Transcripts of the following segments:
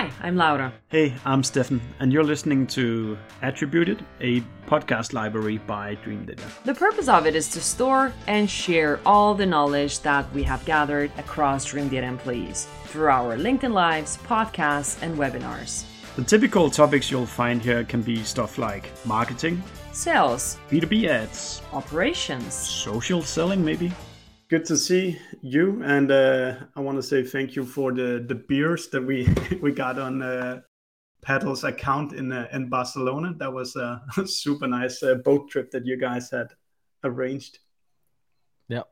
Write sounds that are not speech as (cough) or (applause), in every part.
Hi, I'm Laura. Hey, I'm Steffen, and you're listening to Attributed, a podcast library by Dreamdata. The purpose of it is to store and share all the knowledge that we have gathered across Dreamdata employees through our LinkedIn Lives, podcasts, and webinars. The typical topics you'll find here can be stuff like marketing, sales, B2B ads, operations, social selling, maybe. Good to see you, and uh, I want to say thank you for the the beers that we (laughs) we got on uh, Paddle's account in uh, in Barcelona. That was a (laughs) super nice uh, boat trip that you guys had arranged. Yep.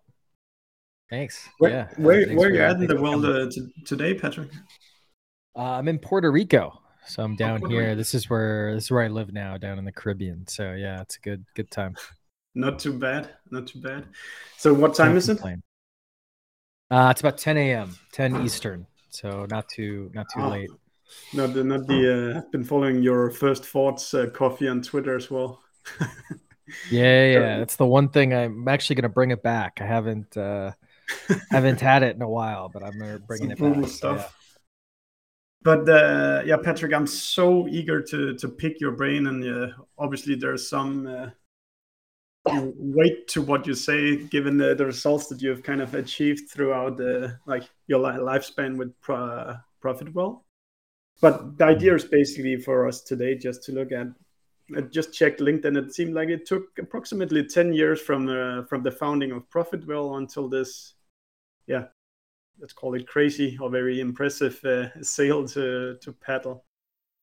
Thanks. Where, yeah. Where Thanks where you at in the world uh, today, Patrick? Uh, I'm in Puerto Rico, so I'm down Puerto here. This is where this is where I live now, down in the Caribbean. So yeah, it's a good good time. Not too bad. Not too bad. So what time Can't is it? Uh, it's about 10 a.m. 10 Eastern, so not too not too Ah. late. Not the not the. Uh, I've been following your first thoughts uh, coffee on Twitter as well. (laughs) Yeah, So- yeah, that's the one thing I'm actually gonna bring it back. I haven't uh, (laughs) haven't had it in a while, but I'm gonna bring Some it back. stuff. But uh, yeah, Patrick, I'm so eager to to pick your brain, and uh, obviously there's some uh, weight to what you say, given the, the results that you've kind of achieved throughout the like your li- lifespan with pro- Profitwell. But the idea is basically for us today just to look at. I just checked LinkedIn. It seemed like it took approximately ten years from uh, from the founding of Profitwell until this, yeah, let's call it crazy or very impressive uh, sale to to paddle.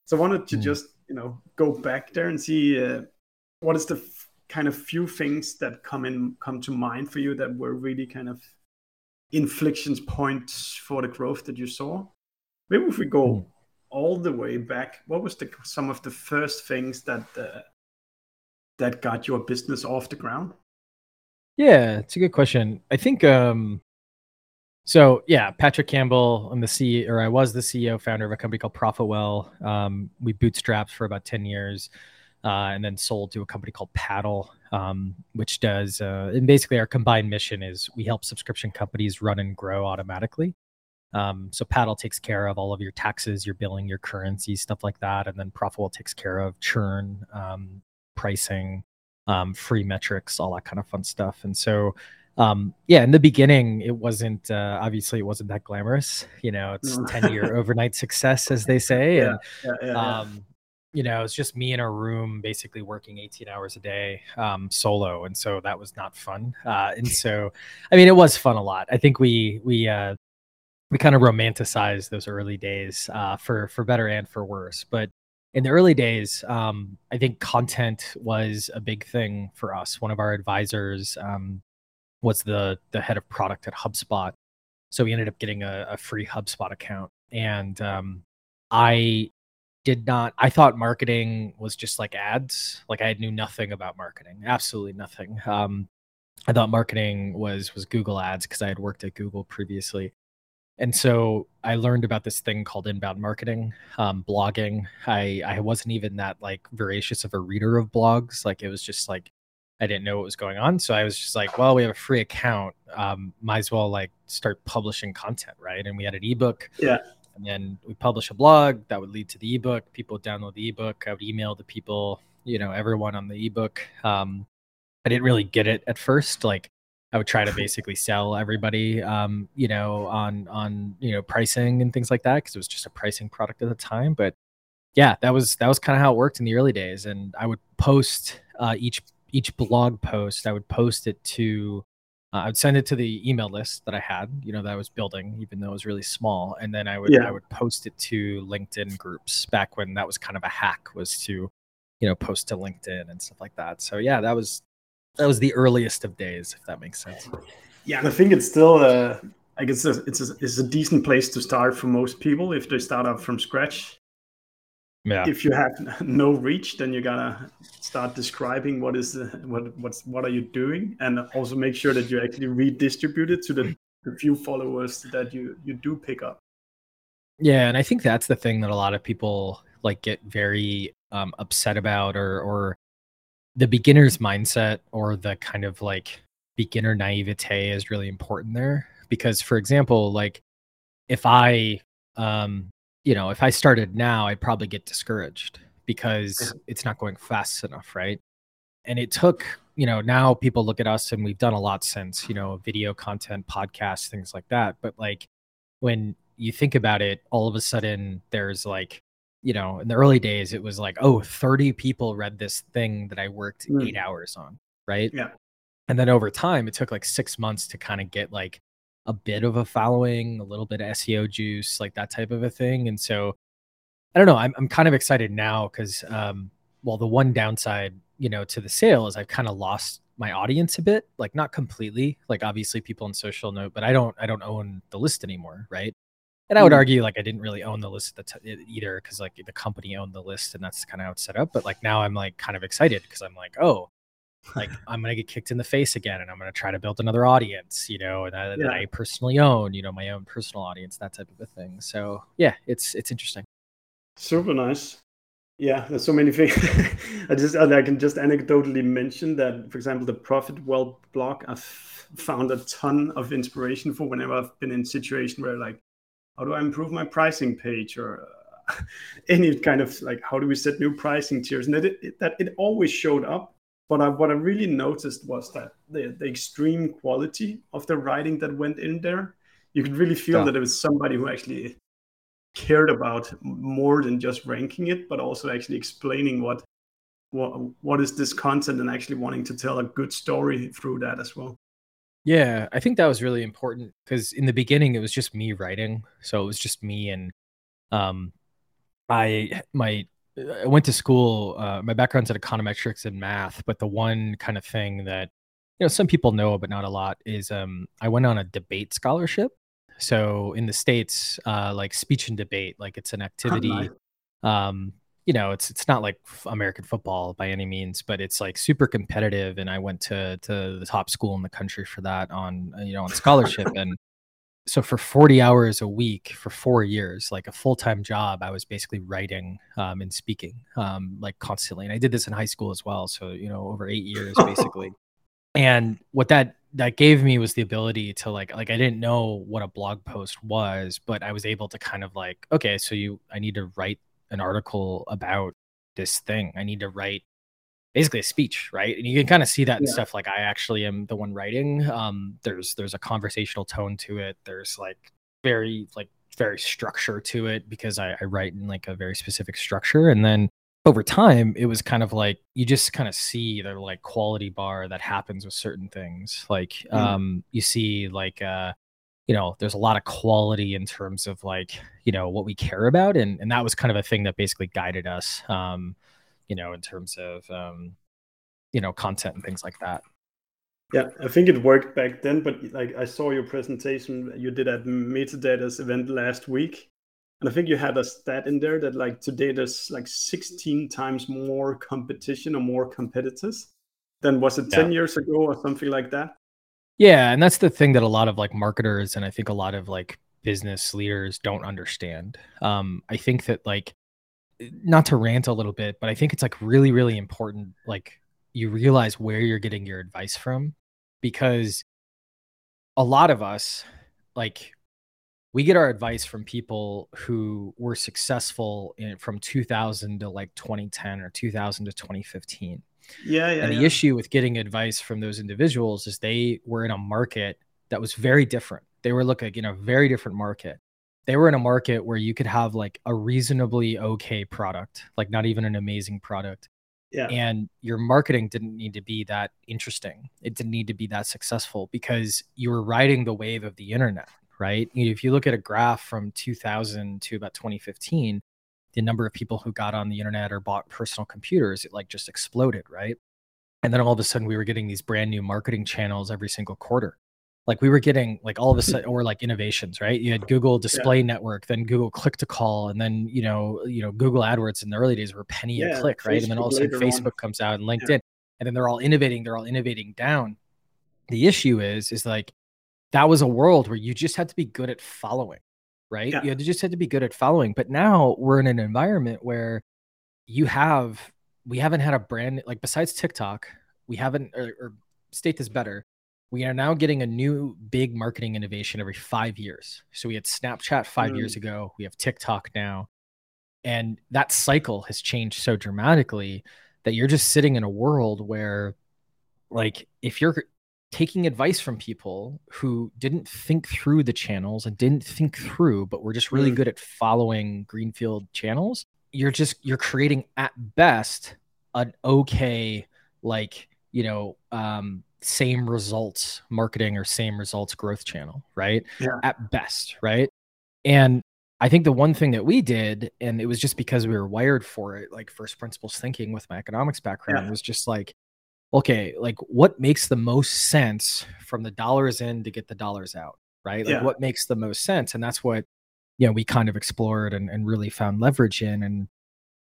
So I wanted to Hmm. just you know go back there and see uh, what is the kind of few things that come in come to mind for you that were really kind of inflections points for the growth that you saw. Maybe if we go Hmm. all the way back, what was the some of the first things that uh, that got your business off the ground? Yeah, it's a good question. I think um so yeah, Patrick Campbell, I'm the CEO or I was the CEO founder of a company called Profitwell. Um we bootstrapped for about 10 years uh and then sold to a company called Paddle um which does uh and basically our combined mission is we help subscription companies run and grow automatically. Um, so Paddle takes care of all of your taxes, your billing, your currency, stuff like that, and then Profitwell takes care of churn, um, pricing, um, free metrics, all that kind of fun stuff. And so, um, yeah, in the beginning, it wasn't uh, obviously it wasn't that glamorous. You know, it's ten year (laughs) overnight success, as they say. And Yeah, yeah, yeah. um, you know, it's just me in a room basically working 18 hours a day um, solo, and so that was not fun. Uh, and so, I mean, it was fun a lot. I think we we uh, we kind of romanticized those early days uh, for for better and for worse. But in the early days, um, I think content was a big thing for us. One of our advisors um, was the the head of product at HubSpot, so we ended up getting a, a free HubSpot account, and um, I did not i thought marketing was just like ads. Like i knew nothing about marketing absolutely nothing. Um i thought marketing was was google ads because i had worked at google previously. And so i learned about this thing called inbound marketing um, blogging. I i wasn't even that like voracious of a reader of blogs. Like it was just like i didn't know what was going on. So i was just like well we have a free account. Um, might as well like start publishing content right? And we had an ebook. Yeah. And then we publish a blog that would lead to the ebook. People would download the ebook. I would email the people you know everyone on the ebook. Um, i didn't really get it at first. Like i would try to (laughs) basically sell everybody um, you know on on you know pricing and things like that because it was just a pricing product at the time. But yeah that was that was kind of how it worked in the early days. And i would post uh, each each blog post i would post it to uh, I would send it to the email list that I had, you know, that I was building, even though it was really small, and then I would Yeah. I would post it to LinkedIn groups back when that was kind of a hack was to, you know, post to LinkedIn and stuff like that. So yeah, that was that was the earliest of days, if that makes sense. Yeah, and I think it's still, uh, I guess it's a, it's, a, it's a decent place to start for most people if they start up from scratch. Yeah, If you have (laughs) no reach, then you gotta start describing what is the, what what's what are you doing, and also make sure that you actually redistribute it to the, the few followers that you you do pick up. Yeah, and I think that's the thing that a lot of people like get very um, upset about, or or the beginner's mindset, or the kind of like beginner naivete is really important there. Because, for example, like if I um, you know, if I started now, I'd probably get discouraged because it's not going fast enough, right? And it took, you know, now people look at us and we've done a lot since, you know, video content, podcasts, things like that. But like when you think about it, all of a sudden there's like, you know, in the early days, it was like, oh, 30 people read this thing that I worked mm. eight hours on, right? Yeah. And then over time, it took like six months to kind of get like a bit of a following, a little bit of SEO juice, like that type of a thing. And so I don't know, I'm, I'm kind of excited now because, um, well, the one downside, you know, to the sale is I've kind of lost my audience a bit, like not completely, like obviously people on social know, but I don't, I don't own the list anymore. Right. And I would mm. argue like I didn't really own the list at the t- either because like the company owned the list and that's kind of how it's set up. But like now I'm like kind of excited because I'm like, oh, like (laughs) I'm gonna get kicked in the face again, and I'm gonna try to build another audience, you know, that, yeah. that I personally own, you know, my own personal audience, that type of a thing. So yeah, it's it's interesting. Super nice. Yeah, there's so many things. (laughs) I just I can just anecdotally mention that, for example, the ProfitWell blog, I've found a ton of inspiration for whenever I've been in a situation where like, how do I improve my pricing page or uh, (laughs) any kind of like how do we set new pricing tiers? And that it, that it always showed up but I, what I really noticed was that the, the extreme quality of the writing that went in there, you could really feel yeah. that it was somebody who actually cared about more than just ranking it, but also actually explaining what what what is this content and actually wanting to tell a good story through that as well. Yeah, I think that was really important because in the beginning it was just me writing, so it was just me and um, I my I went to school. Uh, my background's in econometrics and math, but the one kind of thing that you know some people know but not a lot is um, I went on a debate scholarship. So in the states, uh, like speech and debate, like it's an activity. Um, you know, it's it's not like American football by any means, but it's like super competitive. And I went to to the top school in the country for that on you know on scholarship and so for 40 hours a week for four years like a full-time job i was basically writing um, and speaking um, like constantly and i did this in high school as well so you know over eight (laughs) years basically. And what that that gave me was the ability to like like i didn't know what a blog post was but i was able to kind of like okay so you i need to write an article about this thing. I need to write basically a speech, right? And you can kind of see that yeah. stuff. Like I actually am the one writing. Um, there's there's a conversational tone to it. There's like very like very structure to it because I, I write in like a very specific structure. And then over time, it was kind of like you just kind of see the like quality bar that happens with certain things. Like mm. um, you see like uh, you know, there's a lot of quality in terms of like you know what we care about, and and that was kind of a thing that basically guided us. Um, you know, in terms of um, you know content and things like that. Yeah, I think it worked back then, but like I saw your presentation you did at Metadata's event last week, and I think you had a stat in there that like today there's like 16 times more competition or more competitors than was it 10 yeah. years ago or something like that. Yeah, and that's the thing that a lot of like marketers and I think a lot of like business leaders don't understand. Um, I think that like not to rant a little bit, but I think it's like really, really important. Like you realize where you're getting your advice from because a lot of us, like, we get our advice from people who were successful in from 2000 to like 2010 or 2000 to 2015. Yeah, yeah. And the yeah. issue with getting advice from those individuals is they were in a market that was very different. They were looking in a very different market they were in a market where you could have like a reasonably okay product, like not even an amazing product. Yeah. And your marketing didn't need to be that interesting. It didn't need to be that successful because you were riding the wave of the internet, right? If you look at a graph from 2000 to about 2015, the number of people who got on the internet or bought personal computers, it like just exploded, right? And then all of a sudden we were getting these brand new marketing channels every single quarter like we were getting like all of a (laughs) sudden or like innovations right you had google display yeah. network then google click to call and then you know you know google adwords in the early days were penny yeah, a click right and then all of a sudden facebook on. comes out and linkedin yeah. and then they're all innovating they're all innovating down the issue is is like that was a world where you just had to be good at following right you had to just had to be good at following but now we're in an environment where you have we haven't had a brand like besides tiktok we haven't or, or state this better we are now getting a new big marketing innovation every five years. So we had Snapchat five mm. years ago, we have TikTok now. And that cycle has changed so dramatically that you're just sitting in a world where, like, if you're taking advice from people who didn't think through the channels and didn't think through, but were just really mm. good at following Greenfield channels, you're just, you're creating at best an okay, like, you know, um, same results marketing or same results growth channel, right? Yeah. At best, right? And I think the one thing that we did, and it was just because we were wired for it, like first principles thinking with my economics background, yeah. was just like, okay, like what makes the most sense from the dollars in to get the dollars out, right? Like yeah. what makes the most sense. And that's what, you know, we kind of explored and, and really found leverage in. And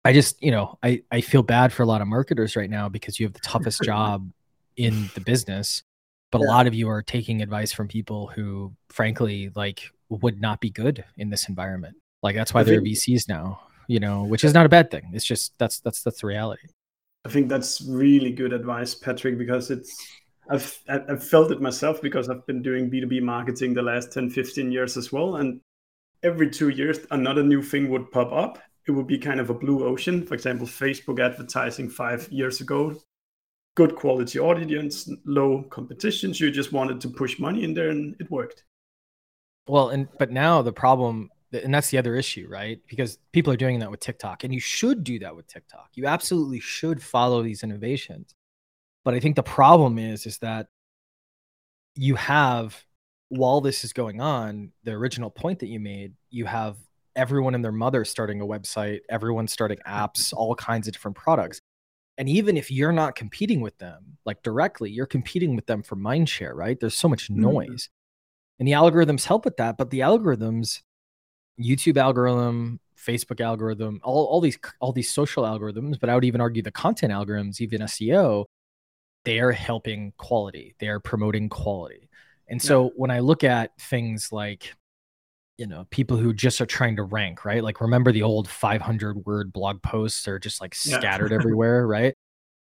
I just, you know, I, I feel bad for a lot of marketers right now because you have the (laughs) toughest job in the business but yeah. a lot of you are taking advice from people who frankly like would not be good in this environment. Like that's why they're vcs now you know which is not a bad thing. It's just that's that's that's the reality. I think that's really good advice patrick because it's i've i've felt it myself because i've been doing b2b marketing the last 10 15 years as well and every two years another new thing would pop up. It would be kind of a blue ocean. For example facebook advertising five years ago good quality audience, low competitions. You just wanted to push money in there and it worked. Well, and but now the problem and that's the other issue, right? Because people are doing that with TikTok and you should do that with TikTok. You absolutely should follow these innovations. But I think the problem is is that you have while this is going on, the original point that you made, you have everyone and their mother starting a website, everyone starting apps, all kinds of different products and even if you're not competing with them like directly you're competing with them for mind share right there's so much mm-hmm. noise mm-hmm. and the algorithms help with that but the algorithms youtube algorithm facebook algorithm all, all these all these social algorithms but i would even argue the content algorithms even seo they are helping quality they are promoting quality and so yeah. when i look at things like you know people who just are trying to rank right like remember the old 500 word blog posts are just like scattered yeah. (laughs) everywhere right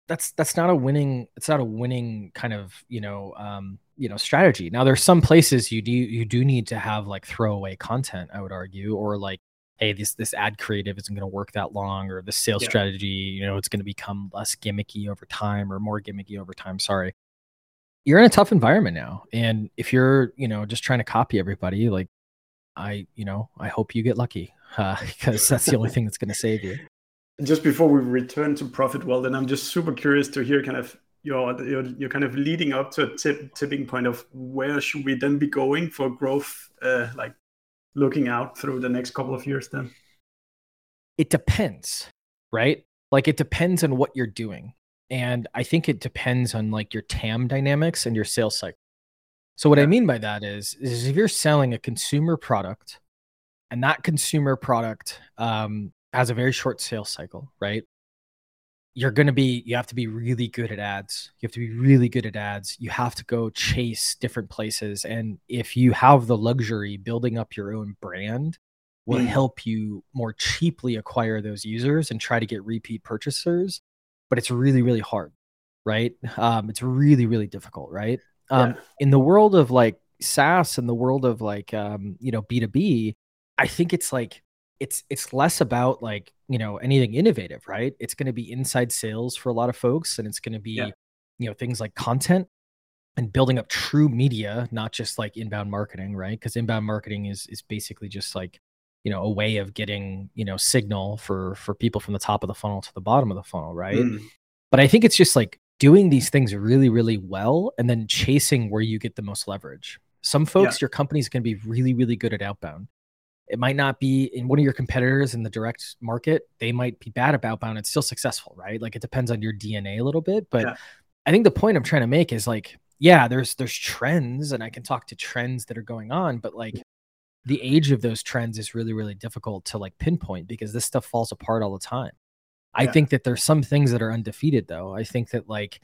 that's that's not a winning it's not a winning kind of you know um you know strategy now there's some places you do you do need to have like throwaway content i would argue or like hey this this ad creative isn't going to work that long or the sales yeah. strategy you know it's going to become less gimmicky over time or more gimmicky over time sorry you're in a tough environment now and if you're you know just trying to copy everybody like I, you know, I hope you get lucky (laughs) uh, because that's the only thing that's going to save you. (laughs) Just before we return to ProfitWell, then I'm just super curious to hear kind of your your, your kind of leading up to a tip, tipping point of where should we then be going for growth, uh, like looking out through the next couple of years. Then it depends, right? Like it depends on what you're doing, and I think it depends on like your TAM dynamics and your sales cycle. So what yeah. I mean by that is, is if you're selling a consumer product, and that consumer product um, has a very short sales cycle, right? You're going to be, you have to be really good at ads. You have to be really good at ads. You have to go chase different places. And if you have the luxury, building up your own brand will mm. help you more cheaply acquire those users and try to get repeat purchasers. But it's really, really hard, right? Um, it's really, really difficult, right? Um, yeah. In the world of like SaaS and the world of like um, you know B2B, I think it's like it's it's less about like you know anything innovative, right? It's going to be inside sales for a lot of folks, and it's going to be yeah. you know things like content and building up true media, not just like inbound marketing, right? Because inbound marketing is is basically just like you know a way of getting you know signal for for people from the top of the funnel to the bottom of the funnel, right? Mm. But I think it's just like doing these things really, really well and then chasing where you get the most leverage. Some folks, yeah. your company's going to be really, really good at outbound. It might not be in one of your competitors in the direct market. They might be bad at outbound. It's still successful, right? Like it depends on your DNA a little bit. But yeah. I think the point I'm trying to make is like, yeah, there's there's trends, and I can talk to trends that are going on, but like the age of those trends is really, really difficult to like pinpoint because this stuff falls apart all the time. I think that there's some things that are undefeated though. I think that like,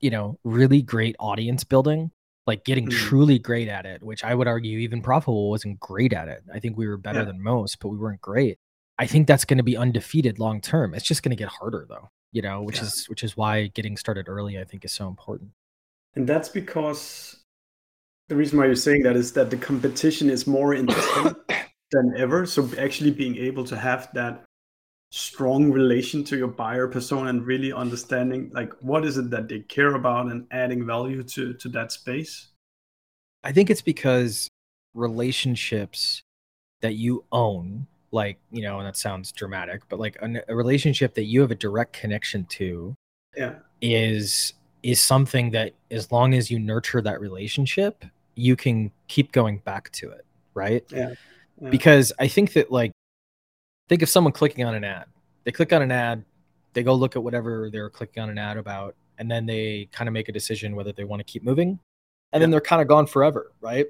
you know, really great audience building, like getting mm-hmm. truly great at it, which I would argue even ProfitWell wasn't great at it. I think we were better yeah. than most, but we weren't great. I think that's going to be undefeated long term. It's just going to get harder though, you know, which yeah. is which is why getting started early I think is so important. And that's because the reason why you're saying that is that the competition is more intense (coughs) than ever. So actually being able to have that strong relation to your buyer persona and really understanding like what is it that they care about and adding value to to that space. I think it's because relationships that you own like you know and that sounds dramatic but like a, a relationship that you have a direct connection to yeah is is something that as long as you nurture that relationship you can keep going back to it right yeah, yeah. because i think that like think of someone clicking on an ad they click on an ad they go look at whatever they're clicking on an ad about and then they kind of make a decision whether they want to keep moving and yeah. then they're kind of gone forever right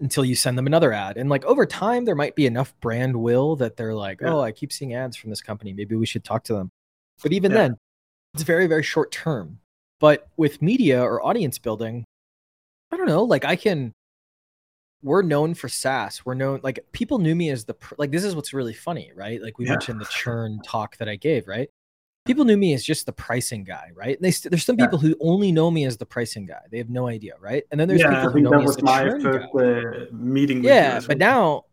until you send them another ad. And like over time, there might be enough brand will that they're like, yeah. oh, I keep seeing ads from this company. Maybe we should talk to them. But even yeah. then, it's very, very short term. But with media or audience building, I don't know, like I can, we're known for SaaS. We're known, like people knew me as the, like, this is what's really funny, right? Like we yeah. mentioned the churn talk that I gave, right? people knew me as just the pricing guy, right? And they st- there's some yeah. people who only know me as the pricing guy. They have no idea, right? And then there's yeah, people who know me as the churn first, guy. Uh, meeting. yeah, but now,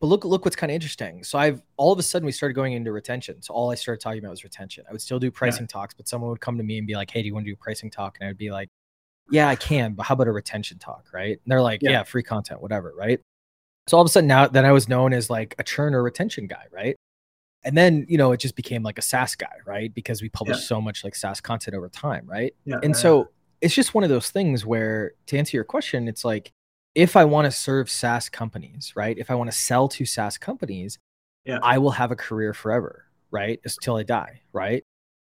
but look, look what's kind of interesting. So I've all of a sudden we started going into retention. So all I started talking about was retention. I would still do pricing yeah. talks, but someone would come to me and be like, "Hey, do you want to do a pricing talk?" And I would be like, "Yeah, I can, but how about a retention talk?" Right? And they're like, "Yeah, yeah free content, whatever." Right? So all of a sudden now, then I was known as like a churn or retention guy, right? and then you know it just became like a SaaS guy, right? Because we published yeah. so much like SaaS content over time, right? Yeah, and so it's just one of those things where to answer your question, it's like if I want to serve SaaS companies, right? If I want to sell to SaaS companies, yeah. I will have a career forever, right? Until I die, right?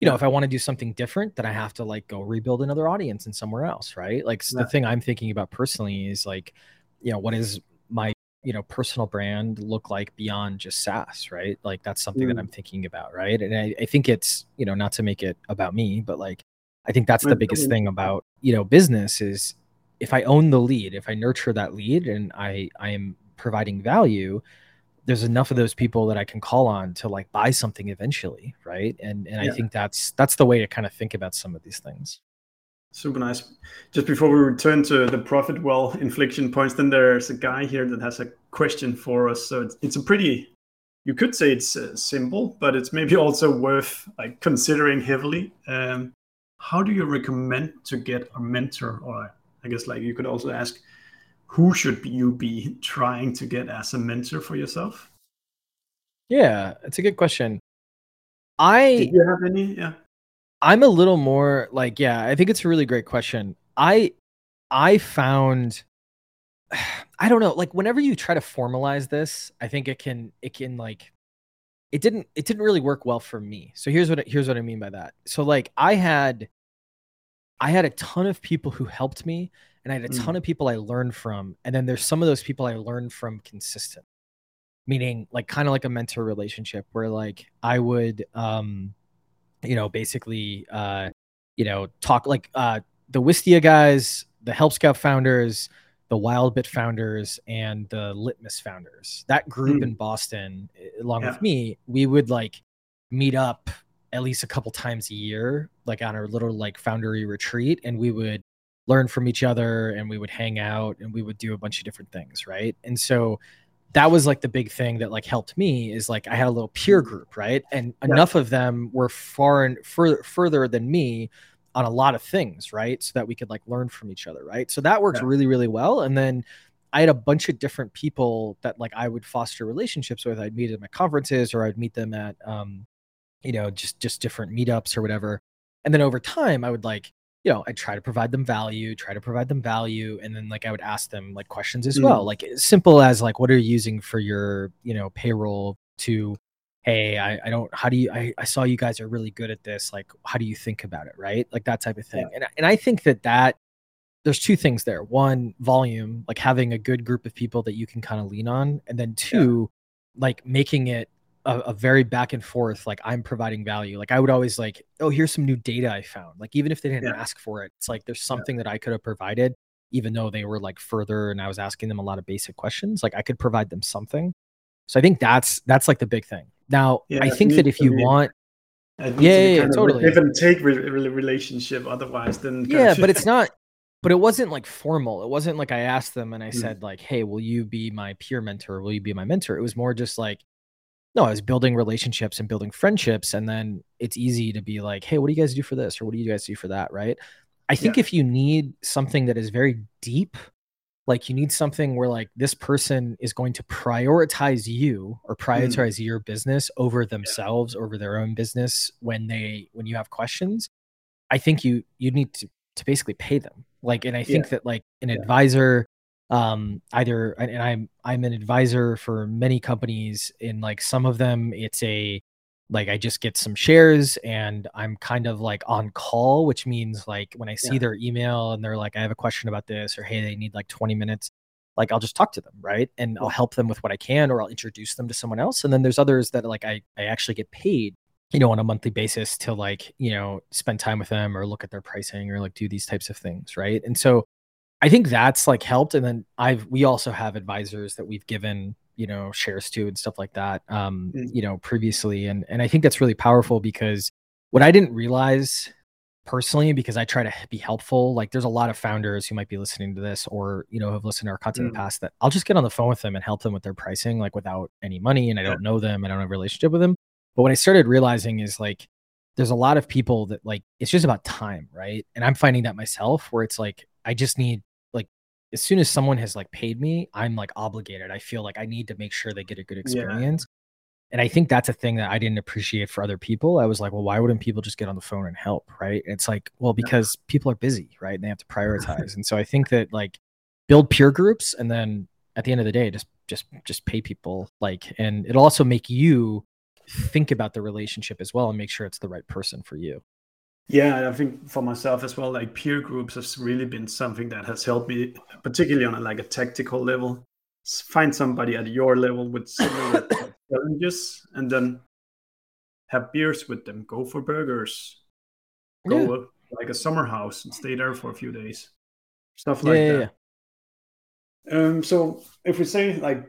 You know, if I want to do something different, then I have to like go rebuild another audience in somewhere else, right? Like the thing I'm thinking about personally is like, you know, what is my you know personal brand look like beyond just SaaS, right? Like that's something mm. that I'm thinking about, right? And I, I think it's you know not to make it about me, but like I think that's the biggest thing about you know business is if I own the lead, if I nurture that lead, and I I am providing value, there's enough of those people that I can call on to like buy something eventually, right? And and yeah. I think that's that's the way to kind of think about some of these things. Super nice. Just before we return to the ProfitWell inflection points, then there's a guy here that has a question for us. So it's, it's a pretty, you could say it's uh, simple, but it's maybe (laughs) also worth like considering heavily. Um, how do you recommend to get a mentor? Or I guess like you could also ask, who should you be trying to get as a mentor for yourself? Yeah, it's a good question. I Did you have any? Yeah. I'm a little more like, yeah, I think it's a really great question. I I found (sighs) I don't know, like whenever you try to formalize this, I think it can it can like it didn't it didn't really work well for me. So here's what here's what I mean by that. So like I had I had a ton of people who helped me and I had a ton mm. of people I learned from and then there's some of those people I learned from consistent. Meaning like kind of like a mentor relationship where like I would um you know, basically, uh, you know, talk like uh, the Wistia guys, the Help Scout founders, the Wildbit founders, and the Litmus founders. That group mm. in Boston, along yeah. with me, we would like meet up at least a couple times a year, like on our little like foundry retreat, and we would learn from each other and we would hang out and we would do a bunch of different things, right? And so that was like the big thing that like helped me is like I had a little peer group, right? And yeah. enough of them were far and further further than me on a lot of things, right? So that we could like learn from each other, right? So that worked yeah. really, really well. And then I had a bunch of different people that like I would foster relationships with. I'd meet them at conferences or I'd meet them at um, you know, just just different meetups or whatever. And then over time I would like you know, I try to provide them value, try to provide them value, and then like I would ask them like questions as mm. well, like as simple as like, what are you using for your, you know, payroll to, hey, I, I don't, how do you, I, I saw you guys are really good at this, like, how do you think about it, right? Like that type of thing. Yeah. And and I think that that there's two things there. One, volume, like having a good group of people that you can kind of lean on, and then two, yeah. like making it a, a, very back and forth like i'm providing value like i would always like oh here's some new data i found like even if they didn't yeah. ask for it it's like there's something yeah. that i could have provided even though they were like further and i was asking them a lot of basic questions like i could provide them something so i think that's that's like the big thing now yeah, i think that if you want yeah, yeah, totally give and take re- relationship otherwise then yeah but it's not but it wasn't like formal. It wasn't like I asked them and I Mm. said like, "Hey, will you be my peer mentor? Will you be my mentor?" It was more just like, no, I was building relationships and building friendships, and then it's easy to be like, "Hey, what do you guys do for this?" or "What do you guys do for that?" Right? I think if you need something that is very deep, like you need something where like this person is going to prioritize you or mm. prioritize your business over themselves, over their own business when they when you have questions, I think you you need to to basically pay them. Like, and I think that like an advisor, um, either and I'm I'm an advisor for many companies. In like some of them, it's a like I just get some shares and I'm kind of like on call, which means like when I see Yeah. their email and they're like, I have a question about this, or hey, they need like 20 minutes, like I'll just talk to them, right? And I'll help them with what I can, or I'll introduce them to someone else. And then there's others that like I I actually get paid you know, on a monthly basis to like, you know, spend time with them or look at their pricing or like do these types of things. Right. And so I think that's like helped. And then I've, we also have advisors that we've given, you know, shares to and stuff like that, um, Mm. you know, previously. And, and I think that's really powerful because what I didn't realize personally, because I try to be helpful, like there's a lot of founders who might be listening to this or, you know, have listened to our content in the Mm. past that I'll just get on the phone with them and help them with their pricing, like without any money. And I don't know them. And I don't have a relationship with them. But what I started realizing is like there's a lot of people that like it's just about time, right? And I'm finding that myself where it's like I just need as soon as someone has like paid me, I'm like obligated. I feel like I need to make sure they get a good experience. And I think that's a thing that I didn't appreciate for other people. I was like, well, why wouldn't people just get on the phone and help? Right. And it's like, well, Yeah. because people are busy, right? And they have to (laughs) prioritize. and so I think that like build peer groups and then at the end of the day, just just just pay people like and it'll also make you think about the relationship as well and make sure it's the right person for you. Yeah, I think for myself as well, like peer groups has really been something that has helped me, particularly on a, like a tactical level. Find somebody at your level with similar (coughs) challenges, and then have beers with them. Go for burgers. Go Yeah. uh, like a summer house and stay there for a few days. Stuff Yeah, like yeah, that. Um, so if we say like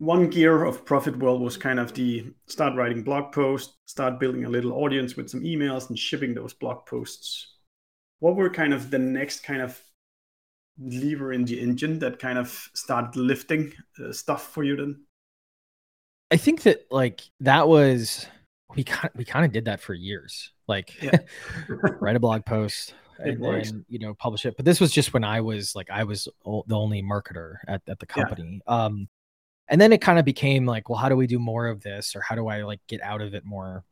one gear of ProfitWell was kind of the start writing blog posts, start building a little audience with some emails and shipping those blog posts. What were kind of the next kind of lever in the engine that kind of started lifting uh, stuff for you then? I think that like that was we kind we kind of did that for years. Like Yeah. (laughs) write a blog post (laughs) and then you know publish it. But this was just when I was like I was o- the only marketer at, at the Yeah. company. Um and then it kind of became like, well, how do we do more of this or how do I like get out of it more?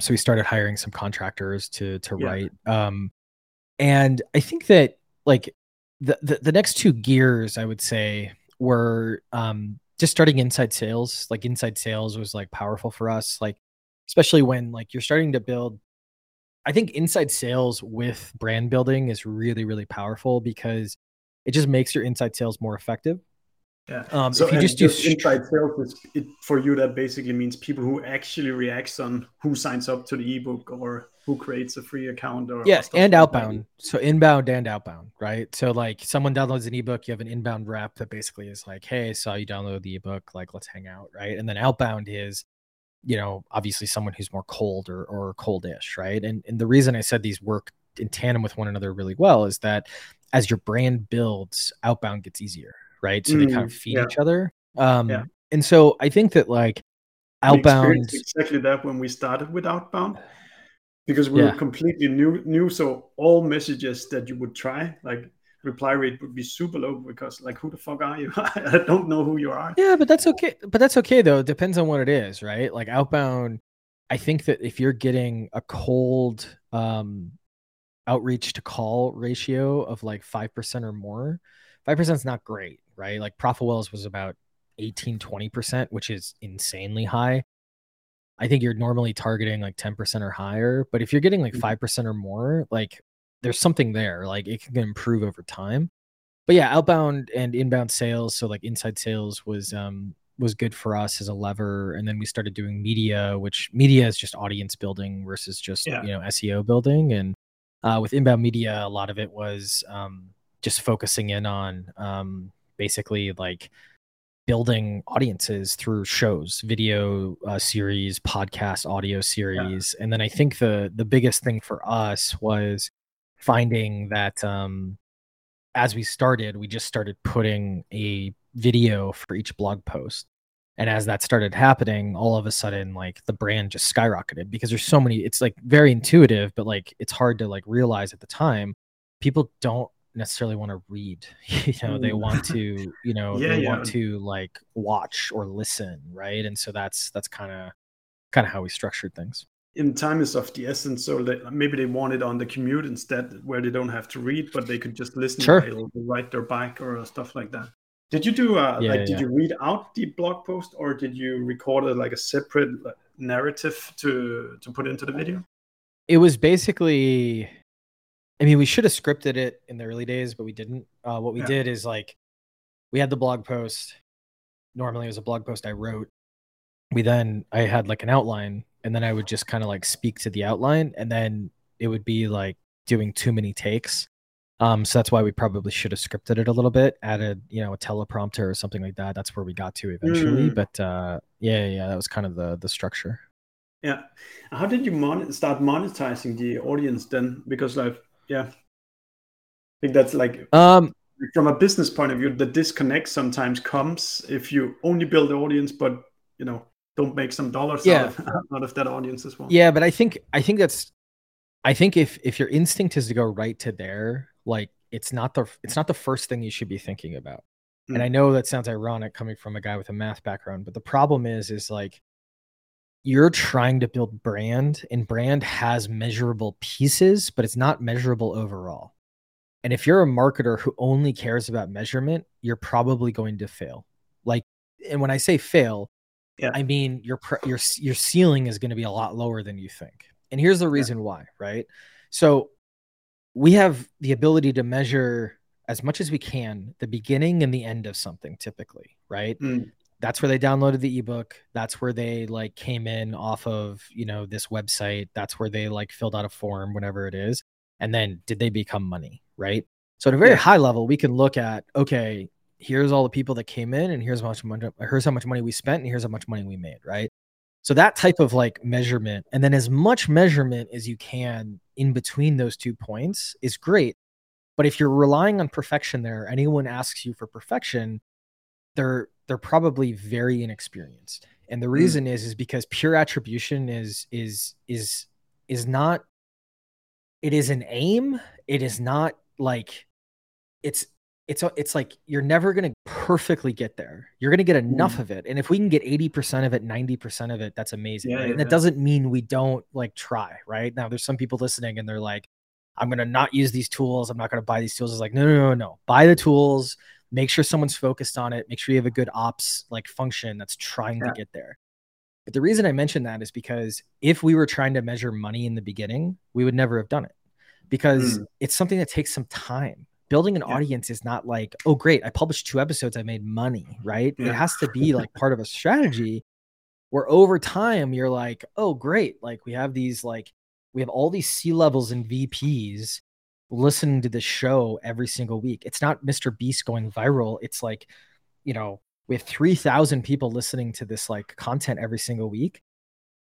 So we started hiring some contractors to to Yeah. write. Um and I think that like the, the the next two gears I would say were um just starting inside sales. Like inside sales was like powerful for us. Like especially when like you're starting to build I think inside sales with brand building is really, really powerful because it just makes your inside sales more effective. Yeah. Um, so if you and just do inside sales, it, for you that basically means people who actually reacts on who signs up to the ebook or who creates a free account or stuff and like that. outbound. So inbound and outbound, right? So like someone downloads an ebook, you have an inbound rep that basically is like, "Hey, saw you download the ebook, like let's hang out," right? And then outbound is, you know, obviously someone who's more cold or or coldish, right? And and the reason I said these work in tandem with one another really well is that as your brand builds, outbound gets easier, right? So they kind of Mm, feed yeah. each other. Um, Yeah. and so I think that like outbound, exactly that when we started with outbound because we Yeah. were completely new new so all messages that you would try like reply rate would be super low because like who the fuck are you (laughs) i don't know who you are Yeah, but that's okay. But that's okay though. It depends on what it is, right? Like outbound, I think that if you're getting a cold um outreach to call ratio of like 5% or more, 5% is not great, right? Like ProfitWell's was about 18, 20%, which is insanely high. I think you're normally targeting like 10% or higher, but if you're getting like Mhm. 5% or more, like there's something there. Like it can improve over time. But yeah, outbound and inbound sales, so like inside sales was um was good for us as a lever and then we started doing media, which media is just audience building versus just, Yeah. you know, SEO building and uh, with inbound media, a lot of it was um, just focusing in on um, basically like building audiences through shows, video uh, series, podcast, audio series, and then I think the the biggest thing for us was finding that um, as we started, we just started putting a video for each blog post. And as that started happening, all of a sudden, like the brand just skyrocketed because there's so many, it's like very intuitive, but like it's hard to like realize at the time. People don't necessarily want to read (laughs) you know they want to you (laughs) know Yeah, they yeah. want to like watch or listen right? And so that's that's kind of kind of how we structured things. In time is of the essence so that maybe they want it on the commute instead where they don't have to read but they could just listen Sure. while they ride their bike or stuff like that. Did you do uh, Yeah, like did you read out the blog post or did you record a, like a separate narrative to to put into the video? It was basically i mean we should have scripted it in the early days but we didn't. Uh, what we Yeah. did is like we had the blog post. Normally it was a blog post i wrote. We then i had like an outline and then i would just kind of like speak to the outline and then it would be like doing too many takes. Um so that's why we probably should have scripted it a little bit added you know a teleprompter or something like that. That's where we got to eventually Mm. but uh yeah yeah that was kind of the the structure. Yeah. How did you mon- start monetizing the audience then? Because like yeah i think that's like um from a business point of view the disconnect sometimes comes if you only build the audience but you know don't make some dollars Yeah. out, of, (laughs) out of that audience as well Yeah, but I think I think that's I think if if your instinct is to go right to there, like it's not the it's not the first thing you should be thinking about. And Mm. I know that sounds ironic coming from a guy with a math background, but the problem is is like you're trying to build brand and brand has measurable pieces, but it's not measurable overall. And if you're a marketer who only cares about measurement, you're probably going to fail. Like and when I say fail, Yeah. I mean your your your ceiling is going to be a lot lower than you think. And here's the reason why, right? So we have the ability to measure as much as we can the beginning and the end of something typically, right? Mm. That's where they downloaded the ebook. That's where they like came in off of, you know, this website. That's where they like filled out a form, whatever it is. And then did they become money, right? So at a very Yeah. high level, we can look at, okay, here's all the people that came in and here's how much money here's how much money we spent and here's how much money we made, right? So that type of like measurement and then as much measurement as you can in between those two points is great. But if you're relying on perfection there, anyone asks you for perfection, they're they're probably very inexperienced. And the reason hmm. is is because pure attribution is is is is not it is an aim, it is not like it's it's it's like you're never going to perfectly get there. You're going to get enough hmm. of it. And if we can get 80% of it, 90% of it, that's amazing. Yeah, right? yeah, and that yeah. doesn't mean we don't like try, right? Now there's some people listening and they're like I'm going to not use these tools. I'm not going to buy these tools. It's like no, no, no, no. Buy the tools, make sure someone's focused on it, make sure you have a good ops like function that's trying Yeah. to get there. But the reason I mention that is because if we were trying to measure money in the beginning, we would never have done it because Mm. it's something that takes some time. Building an Yeah. audience is not like, oh, great, I published two episodes, I made money, right? Yeah. It has to be like part of a strategy where over time you're like, oh, great, like we have these, like, we have all these C levels and VPs listening to this show every single week. It's not Mr. Beast going viral. It's like, you know, we have 3,000 people listening to this like content every single week.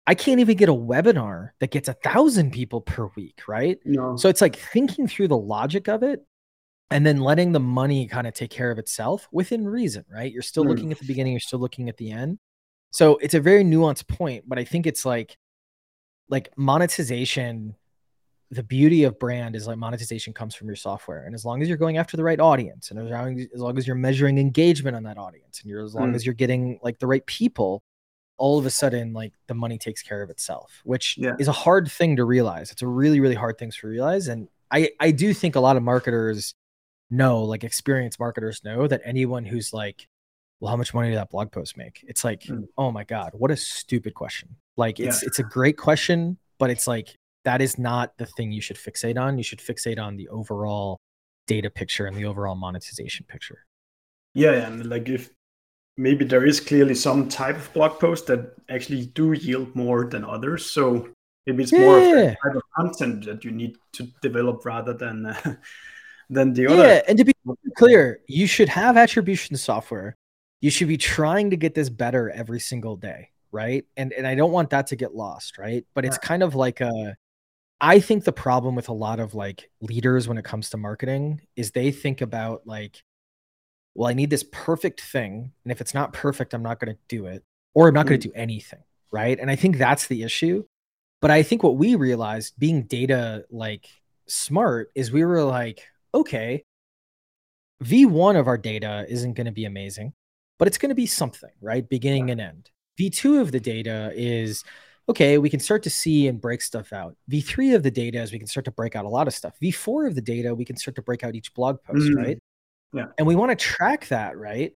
I can't even get a webinar that gets a thousand people per week, right? no So it's like thinking through the logic of it and then letting the money kind of take care of itself within reason, right? You're still Mm. looking at the beginning, you're still looking at the end. So it's a very nuanced point, but I think it's like like monetization the beauty of brand is like monetization comes from your software and as long as you're going after the right audience and as long as, long as you're measuring engagement on that audience and you're as long Mm. as you're getting like the right people all of a sudden like the money takes care of itself which Yeah. is a hard thing to realize it's a really really hard thing to realize and i i do think a lot of marketers know like experienced marketers know that anyone who's like well how much money did that blog post make it's like Mm. oh my god what a stupid question like Yeah. it's it's a great question but it's like that is not the thing you should fixate on you should fixate on the overall data picture and the overall monetization picture. Yeah, yeah, and like if maybe there is clearly some type of blog post that actually do yield more than others, so maybe it's more of Yeah. the type of content that you need to develop rather than uh, (laughs) than the yeah other. Yeah, and to be clear you should have attribution software. You should be trying to get this better every single day right? And and i don't want that to get lost right? But it's kind of like a I think the problem with a lot of like leaders when it comes to marketing is they think about like, well, I need this perfect thing. And if it's not perfect, I'm not going to do it or I'm not going to hmm. do anything. Right. And I think that's the issue. But I think what we realized being data like smart is we were like, okay, V1 of our data isn't going to be amazing, but it's going to be something, right? Beginning and end. V2 of the data is okay, we can start to see and break stuff out. V3 of the data is we can start to break out a lot of stuff. V4 of the data, we can start to break out each blog post, mm. right? Yeah. And we want to track that, right?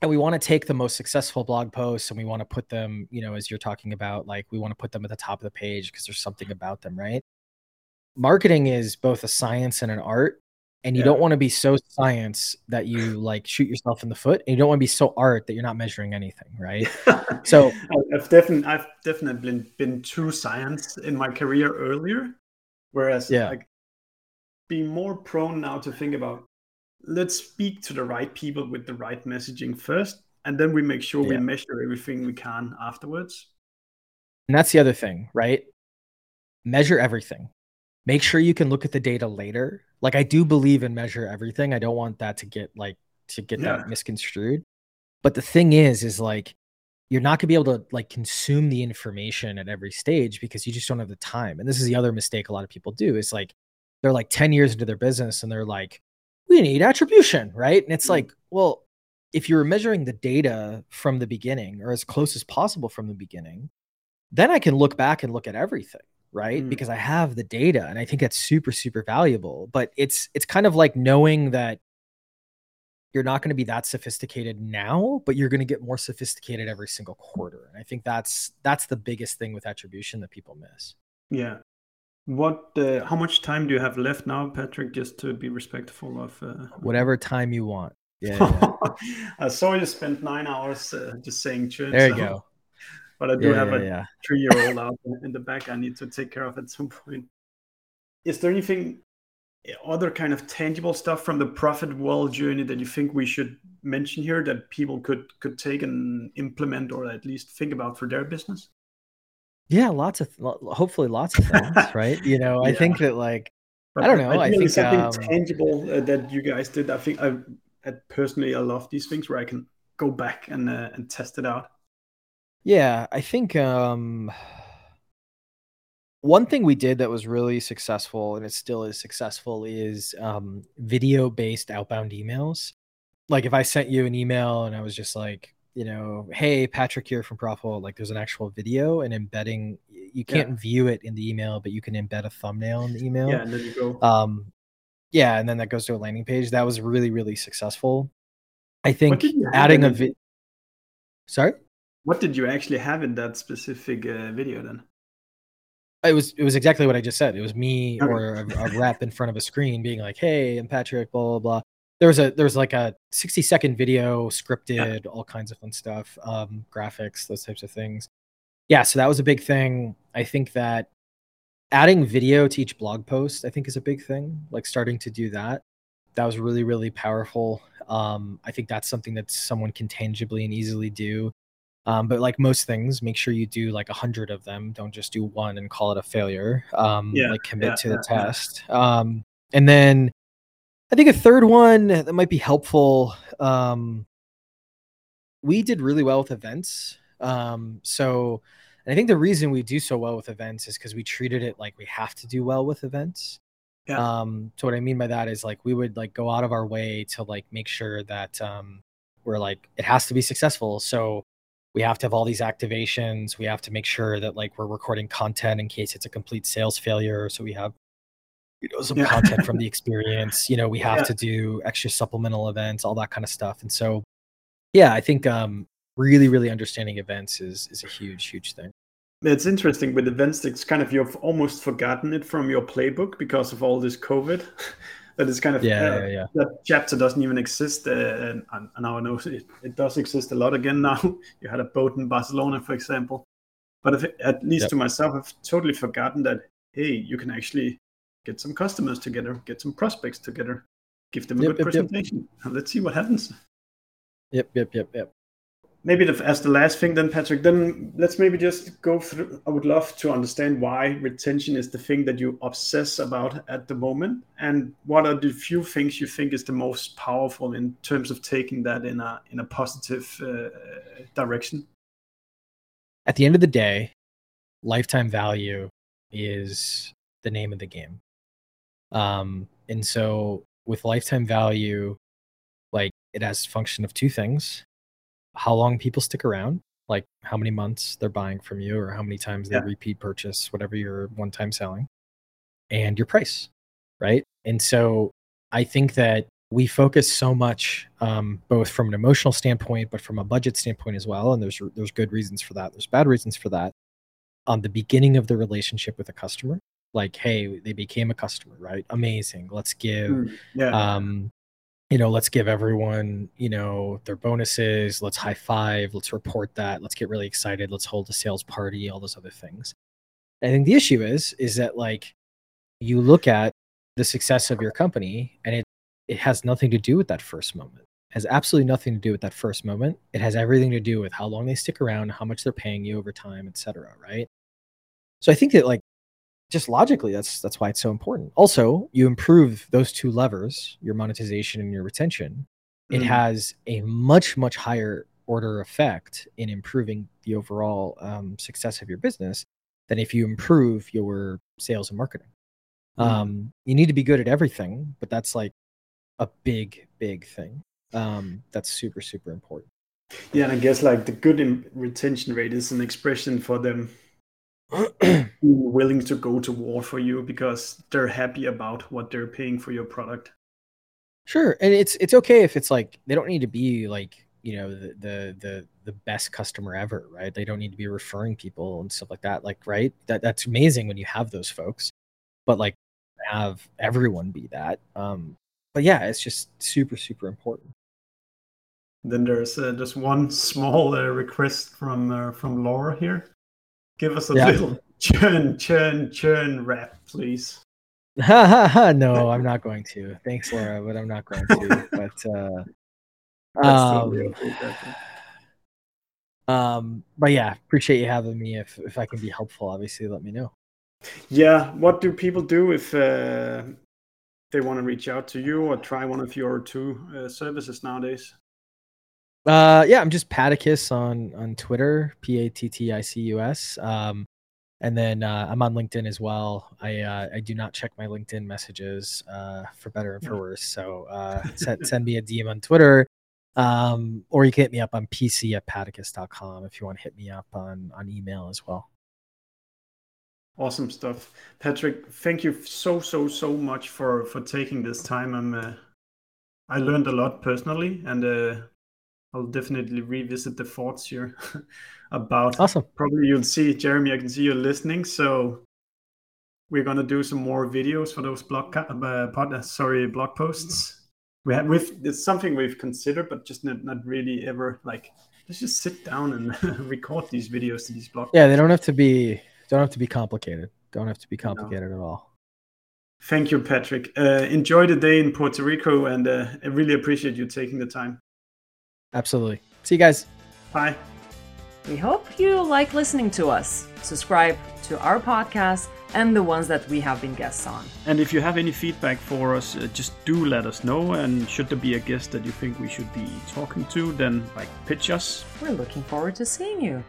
And we want to take the most successful blog posts and we want to put them, you know, as you're talking about, like we want to put them at the top of the page because there's something about them, right? Marketing is both a science and an art and you yeah. don't want to be so science that you like shoot yourself in the foot and you don't want to be so art that you're not measuring anything right? (laughs) So i've definitely i've definitely been been too science in my career earlier whereas yeah. like being more prone now to think about let's speak to the right people with the right messaging first and then we make sure yeah. we measure everything we can afterwards. And that's the other thing right? Measure everything make sure you can look at the data later. Like I do believe in measure everything. I don't want that to get like to get yeah. that misconstrued. But the thing is, is like you're not gonna be able to like consume the information at every stage because you just don't have the time. And this is the other mistake a lot of people do is like they're like 10 years into their business and they're like, we need attribution, right? And it's mm-hmm. like, well, if you're measuring the data from the beginning or as close as possible from the beginning, then I can look back and look at everything right mm. because i have the data and i think that's super super valuable but it's it's kind of like knowing that you're not going to be that sophisticated now but you're going to get more sophisticated every single quarter and i think that's that's the biggest thing with attribution that people miss yeah what uh, how much time do you have left now patrick just to be respectful of uh, whatever time you want yeah, yeah. (laughs) i saw you spent nine hours uh, just saying church there you so. go but I do yeah, have yeah, a yeah. three-year-old out (laughs) in the back. I need to take care of at some point. Is there anything, other kind of tangible stuff from the ProfitWell journey that you think we should mention here that people could could take and implement, or at least think about for their business? Yeah, lots of hopefully lots of things, (laughs) right? You know, I think that like but I don't know. I, I think something um, tangible uh, that you guys did. I think I, I, personally I love these things where I can go back and uh, and test it out. Yeah, I think um, one thing we did that was really successful, and it still is successful, is um, video based outbound emails. Like if I sent you an email and I was just like, you know, hey, Patrick here from ProfitWell, like there's an actual video and embedding, you can't yeah. view it in the email, but you can embed a thumbnail in the email. Yeah, and then you go. Um, yeah, and then that goes to a landing page. That was really, really successful. I think adding a video. Sorry? What did you actually have in that specific uh, video then? It was it was exactly what I just said. It was me okay. or a, a rep in front of a screen being like, "Hey, I'm Patrick." Blah blah blah. There was a there was like a 60 second video, scripted, yeah. all kinds of fun stuff, um, graphics, those types of things. Yeah, so that was a big thing. I think that adding video to each blog post, I think, is a big thing. Like starting to do that, that was really really powerful. Um, I think that's something that someone can tangibly and easily do um, but like most things, make sure you do like a hundred of them. Don't just do one and call it a failure. Um, yeah, like commit yeah, to the yeah, test. Um, and then I think a third one that might be helpful. Um, we did really well with events. Um, so I think the reason we do so well with events is because we treated it like we have to do well with events. Yeah. Um, so what I mean by that is like we would like go out of our way to like make sure that um, we're like it has to be successful. So we have to have all these activations. We have to make sure that like we're recording content in case it's a complete sales failure. So we have you know some yeah. content from the (laughs) experience. You know we have yeah. to do extra supplemental events all that kind of stuff. And so yeah i think um really really understanding events is is a huge huge thing. It's interesting with events it's kind of you've almost forgotten it from your playbook because of all this covid (laughs) that is kind of yeah, uh, yeah, yeah, that chapter doesn't even exist uh, and, and, now i know it, it, does exist a lot again now. (laughs) You had a boat in barcelona for example. But if, at least yep. to myself i've totally forgotten that hey you can actually get some customers together get some prospects together give them a yep, good yep, presentation. And let's see what happens. Yep yep yep yep maybe the, as the last thing then patrick then let's maybe just go through i would love to understand why retention is the thing that you obsess about at the moment and what are the few things you think is the most powerful in terms of taking that in a in a positive uh, direction? At the end of the day lifetime value is the name of the game. Um and so with lifetime value like it has function of two things how long people stick around, like how many months they're buying from you or how many times they yeah. repeat purchase, whatever you're one time selling, and your price, right? And so I think that we focus so much, um, both from an emotional standpoint, but from a budget standpoint as well. And there's there's good reasons for that. There's bad reasons for that. On the beginning of the relationship with a customer, like, hey, they became a customer, right? Amazing. Let's give mm, yeah. um, you know, let's give everyone, you know, their bonuses, let's high five, let's report that, let's get really excited, let's hold a sales party, all those other things. I think the issue is, is that like you look at the success of your company and it it has nothing to do with that first moment. It has absolutely nothing to do with that first moment. It has everything to do with how long they stick around, how much they're paying you over time, etc. Right. So I think that like just logically that's that's why it's so important. Also you improve those two levers your monetization and your retention. Mm. it has a much much higher order effect in improving the overall um, success of your business than if you improve your sales and marketing. Mm. um, you need to be good at everything but that's like a big big thing. Um, that's super super important. Yeah and i guess like the good retention rate is an expression for them (clears throat) willing to go to war for you because they're happy about what they're paying for your product. Sure, and it's it's okay if it's like they don't need to be like you know the the the, the best customer ever, right? They don't need to be referring people and stuff like that. Like right, that that's amazing when you have those folks, but like have everyone be that. Um, but yeah, it's just super super important. Then there's uh, just one small uh, request from uh, from Laura here. Give us a yeah. little churn, churn, churn rap, please. (laughs) no, I'm not going to. Thanks, Laura, but I'm not going to. (laughs) but uh, um, um, but yeah, appreciate you having me. If if I can be helpful, obviously, let me know. Yeah, what do people do if uh, they want to reach out to you or try one of your two uh, services nowadays? Uh, yeah, I'm just Patticus on on Twitter, P A T T I C U S. Um, and then uh, I'm on LinkedIn as well. I uh, I do not check my LinkedIn messages uh, for better and for worse. So uh, send send me a DM on Twitter, um, or you can hit me up on PC at patticus.com if you want to hit me up on on email as well. Awesome stuff, Patrick. Thank you so so so much for for taking this time. I'm uh, I learned a lot personally, and uh, I'll definitely revisit the thoughts here (laughs) about. Awesome. Probably you'll see, Jeremy. I can see you're listening, so we're gonna do some more videos for those blog uh, pod, uh, sorry blog posts. We have with it's something we've considered, but just not, not really ever like let's just sit down and (laughs) record these videos to these blog. Yeah, they don't have to be don't have to be complicated. Don't have to be complicated no. at all. Thank you, Patrick. Uh, enjoy the day in Puerto Rico, and uh, I really appreciate you taking the time. Absolutely. See you guys. Bye. We hope you like listening to us. Subscribe to our podcast and the ones that we have been guests on. And if you have any feedback for us, uh, just do let us know. And should there be a guest that you think we should be talking to, then like pitch us. We're looking forward to seeing you.